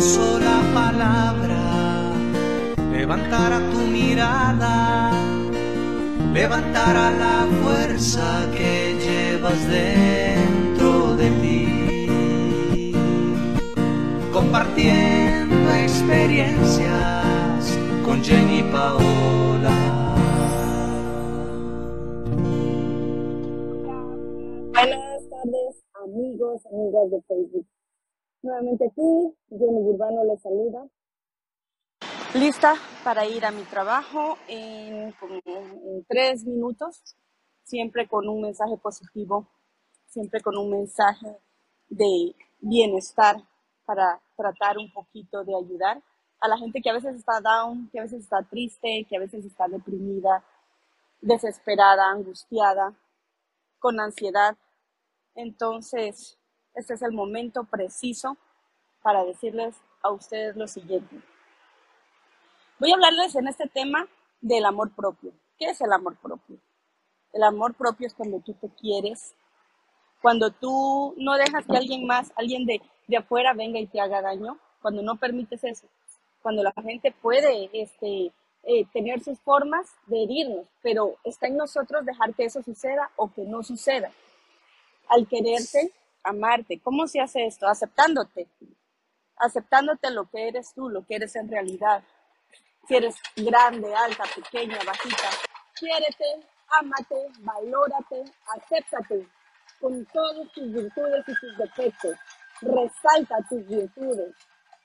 sola palabra levantará tu mirada, levantará la fuerza que llevas dentro de ti. Compartiendo experiencias con Jenny Paola. amigos, amigas de Facebook Nuevamente aquí, Jenny Urbano les saluda. Lista para ir a mi trabajo en, tres minutos, siempre con un mensaje positivo, siempre con un mensaje de bienestar para tratar un poquito de ayudar a la gente que a veces está down, que a veces está triste, que a veces está deprimida, desesperada, angustiada, con ansiedad. Entonces, este es el momento preciso para decirles a ustedes lo siguiente. Voy a hablarles en este tema del amor propio. ¿Qué es el amor propio? El amor propio es cuando tú te quieres, cuando tú no dejas que alguien más, alguien de, de afuera venga y te haga daño, cuando no permites eso, cuando la gente puede este, eh, tener sus formas de herirnos, pero está en nosotros dejar que eso suceda o que no suceda. Al quererte, amarte. ¿Cómo se hace esto? Aceptándote. Aceptándote lo que eres tú, lo que eres en realidad. Si eres grande, alta, pequeña, bajita. Quiérete, ámate, valórate, acéptate con todas tus virtudes y tus defectos. Resalta tus virtudes.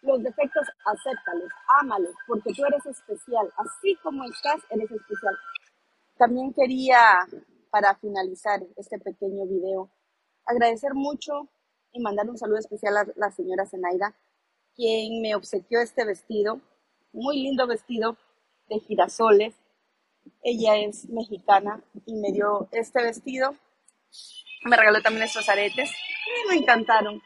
Los defectos, acéptalos, ámalos, porque tú eres especial. Así como estás, eres especial. También quería, para finalizar este pequeño video, agradecer mucho y mandar un saludo especial a la señora Zenaida, quien me obsequió este vestido, muy lindo vestido de girasoles. Ella es mexicana y me dio este vestido. Me regaló también estos aretes me encantaron.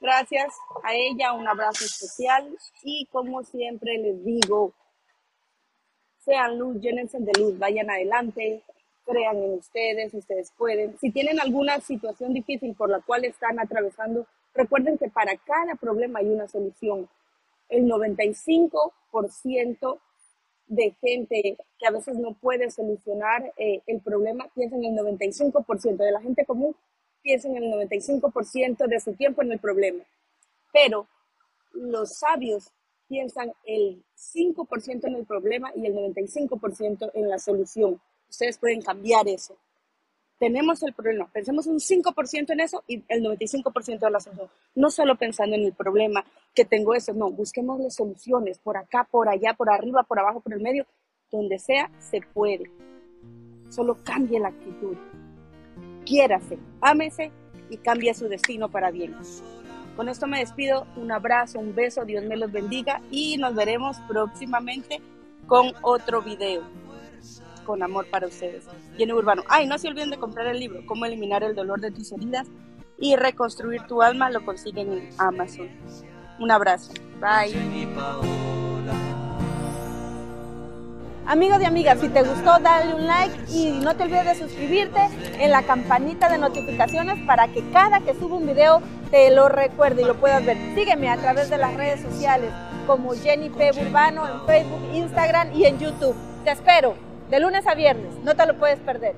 Gracias a ella, un abrazo especial y como siempre les digo, sean luz, llénense de luz, vayan adelante, crean en ustedes, ustedes pueden. Si tienen alguna situación difícil por la cual están atravesando, recuerden que para cada problema hay una solución. El 95% de gente que a veces no puede solucionar eh, el problema piensa en el 95% de la gente común piensa en el 95% de su tiempo en el problema. Pero los sabios piensan el 5% en el problema y el 95% en la solución. Ustedes pueden cambiar eso. Tenemos el problema, pensemos un 5% en eso y el 95% de la solución. No solo pensando en el problema, que tengo eso, no, busquemos las soluciones por acá, por allá, por arriba, por abajo, por el medio, donde sea, se puede. Solo cambie la actitud. Quiérase, ámese y cambie su destino para bien. Con esto me despido, un abrazo, un beso, Dios me los bendiga y nos veremos próximamente con otro video con amor para ustedes. Jenny Urbano. Ay, no se olviden de comprar el libro, Cómo eliminar el dolor de tus heridas y reconstruir tu alma. Lo consiguen en Amazon. Un abrazo. Bye. Amigos y amigas, si te gustó, dale un like y no te olvides de suscribirte en la campanita de notificaciones para que cada que suba un video te lo recuerde y lo puedas ver. Sígueme a través de las redes sociales como Jenny P. Urbano en Facebook, Instagram y en YouTube. Te espero de lunes a viernes, no te lo puedes perder.